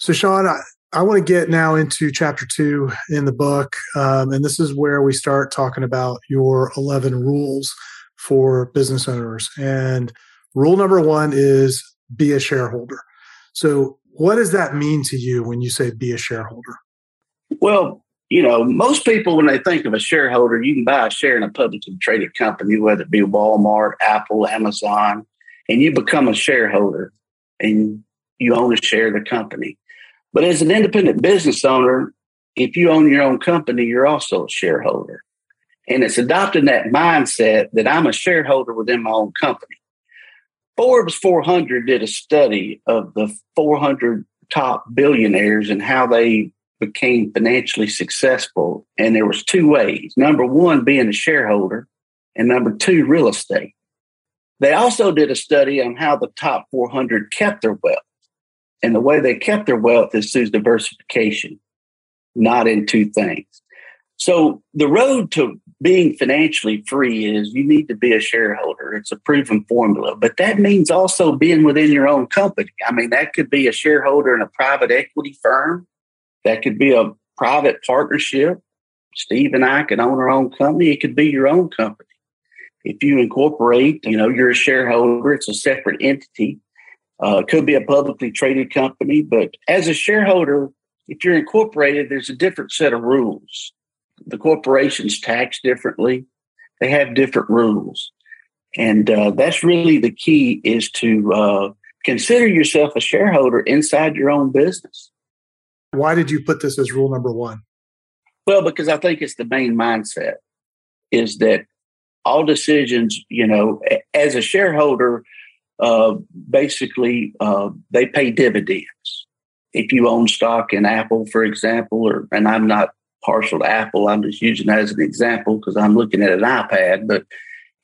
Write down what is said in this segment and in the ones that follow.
So, Sean, I, I want to get now into chapter two in the book. Um, and this is where we start talking about your 11 rules for business owners. And rule number one is be a shareholder. So, what does that mean to you when you say be a shareholder? Well, you know, most people, when they think of a shareholder, you can buy a share in a publicly traded company, whether it be Walmart, Apple, Amazon, and you become a shareholder and you own a share of the company. But as an independent business owner, if you own your own company, you're also a shareholder. And it's adopting that mindset that I'm a shareholder within my own company. Forbes 400 did a study of the 400 top billionaires and how they became financially successful. And there was two ways. Number one, being a shareholder, and number two, real estate. They also did a study on how the top 400 kept their wealth. And the way they kept their wealth is through diversification, not in two things. So the road to being financially free is you need to be a shareholder. It's a proven formula, but that means also being within your own company. I mean, that could be a shareholder in a private equity firm. That could be a private partnership. Steve and I could own our own company. It could be your own company. If you incorporate, you know, you're a shareholder, it's a separate entity. Uh, could be a publicly traded company, but as a shareholder, if you're incorporated, there's a different set of rules. The corporation's taxed differently. They have different rules. And uh, that's really the key is to uh, consider yourself a shareholder inside your own business. Why did you put this as rule number one? Well, because I think it's the main mindset is that all decisions, you know, as a shareholder, uh, basically uh, they pay dividends. If you own stock in Apple, for example, or and I'm not partial to Apple, I'm just using that as an example because I'm looking at an iPad. But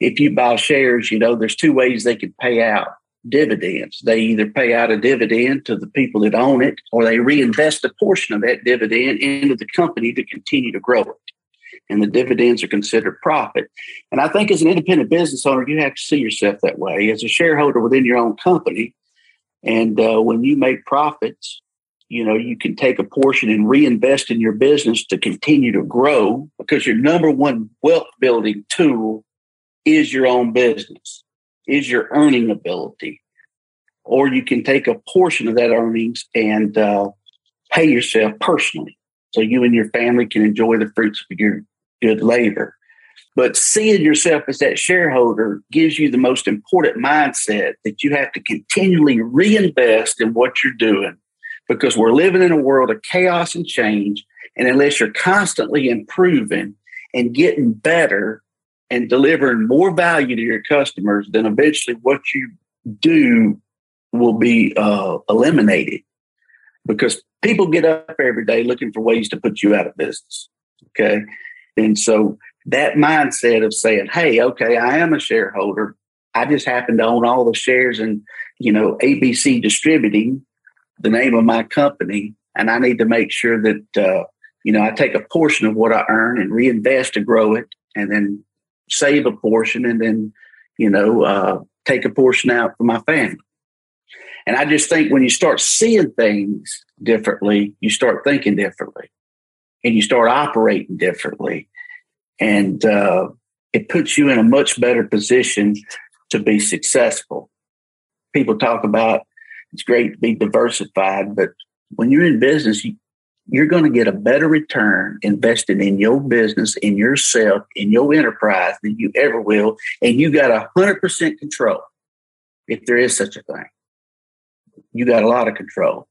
if you buy shares, you know, there's two ways they can pay out dividends. They either pay out a dividend to the people that own it, or they reinvest a portion of that dividend into the company to continue to grow it and the dividends are considered profit. And I think as an independent business owner, you have to see yourself that way as a shareholder within your own company. And uh, when you make profits, you know, you can take a portion and reinvest in your business to continue to grow because your number one wealth building tool is your own business, is your earning ability. Or you can take a portion of that earnings and uh, pay yourself personally so you and your family can enjoy the fruits of your good labor. But seeing yourself as that shareholder gives you the most important mindset that you have to continually reinvest in what you're doing because we're living in a world of chaos and change. And unless you're constantly improving and getting better and delivering more value to your customers, then eventually what you do will be uh, eliminated because people get up every day looking for ways to put you out of business. Okay. And so that mindset of saying, hey, okay, I am a shareholder. I just happen to own all the shares in, you know, ABC Distributing, the name of my company. And I need to make sure that, uh, you know, I take a portion of what I earn and reinvest to grow it and then save a portion and then, you know, uh, take a portion out for my family. And I just think when you start seeing things differently, you start thinking differently and you start operating differently. And uh, it puts you in a much better position to be successful. People talk about it's great to be diversified, but when you're in business, you, you're going to get a better return investing in your business, in yourself, in your enterprise than you ever will. And you got a 100% control if there is such a thing. You got a lot of control.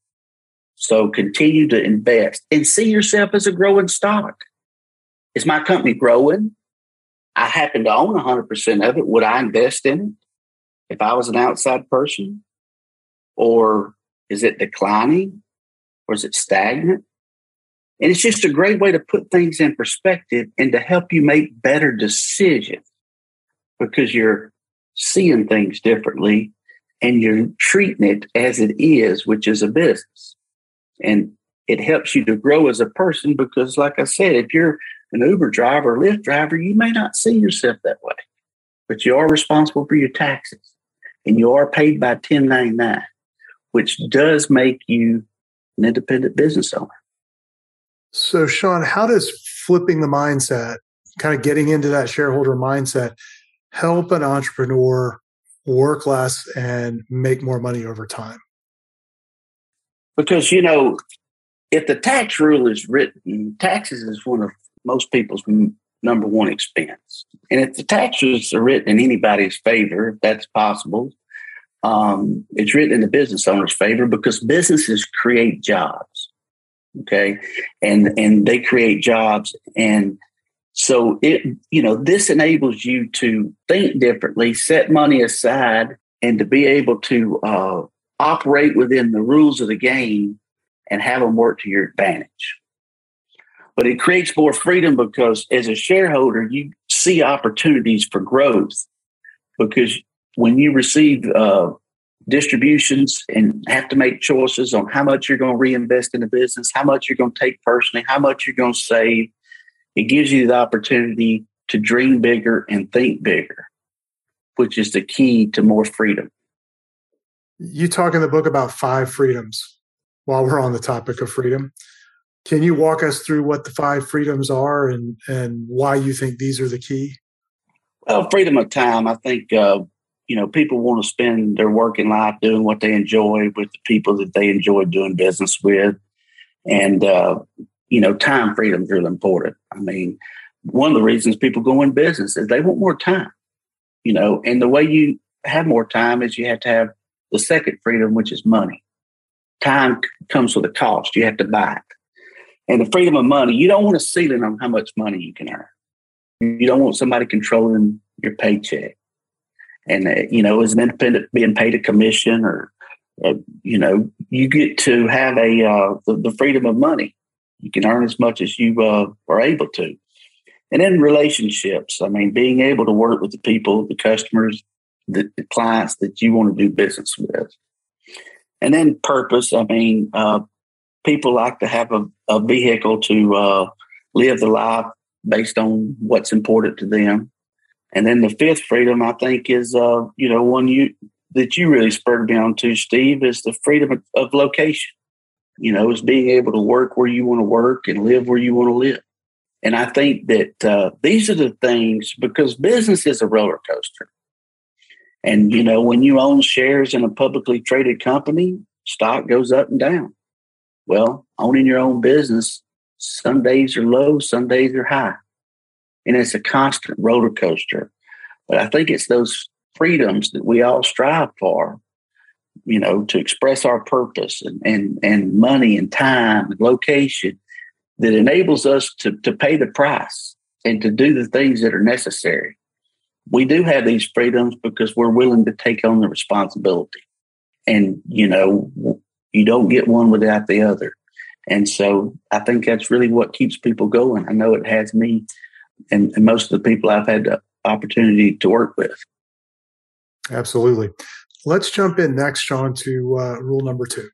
So continue to invest and see yourself as a growing stock. Is my company growing? I happen to own 100% of it. Would I invest in it if I was an outside person? Or is it declining? Or is it stagnant? And it's just a great way to put things in perspective and to help you make better decisions because you're seeing things differently and you're treating it as it is, which is a business. And it helps you to grow as a person because, like I said, if you're an Uber driver or Lyft driver, you may not see yourself that way, but you are responsible for your taxes and you are paid by 1099, which does make you an independent business owner. So, Sean, how does flipping the mindset, kind of getting into that shareholder mindset, help an entrepreneur work less and make more money over time? Because, you know, if the tax rule is written, taxes is one of most people's number one expense. And if the taxes are written in anybody's favor, if that's possible, um, it's written in the business owner's favor because businesses create jobs. Okay. And and they create jobs. And so it, you know, this enables you to think differently, set money aside, and to be able to uh, operate within the rules of the game and have them work to your advantage. But it creates more freedom because as a shareholder, you see opportunities for growth because when you receive uh, distributions and have to make choices on how much you're going to reinvest in the business, how much you're going to take personally, how much you're going to save, it gives you the opportunity to dream bigger and think bigger, which is the key to more freedom. You talk in the book about five freedoms while we're on the topic of freedom. Can you walk us through what the five freedoms are and, and why you think these are the key? Well, freedom of time. I think, uh, you know, people want to spend their working life doing what they enjoy with the people that they enjoy doing business with. And, uh, you know, time freedom is really important. I mean, one of the reasons people go in business is they want more time, you know, and the way you have more time is you have to have the second freedom, which is money. Time comes with a cost. You have to buy it and the freedom of money, you don't want a ceiling on how much money you can earn. You don't want somebody controlling your paycheck. And, uh, you know, as an independent being paid a commission or, uh, you know, you get to have a uh, the, the, freedom of money. You can earn as much as you uh, are able to. And then relationships, I mean, being able to work with the people, the customers, the, the clients that you want to do business with. And then purpose, I mean, uh, people like to have a, a vehicle to uh, live the life based on what's important to them. And then the fifth freedom, I think, is uh, you know one you that you really spurred me on to, Steve, is the freedom of, of location. You know, is being able to work where you want to work and live where you want to live. And I think that uh, these are the things because business is a roller coaster. And you know, when you own shares in a publicly traded company, stock goes up and down. Well, owning your own business, some days are low, some days are high. And it's a constant roller coaster. But I think it's those freedoms that we all strive for, you know, to express our purpose and, and, and money and time and location that enables us to, to pay the price and to do the things that are necessary. We do have these freedoms because we're willing to take on the responsibility. And, you know, you don't get one without the other. And so I think that's really what keeps people going. I know it has me and, and most of the people I've had the opportunity to work with. Absolutely. Let's jump in next, Sean, to uh, rule number two.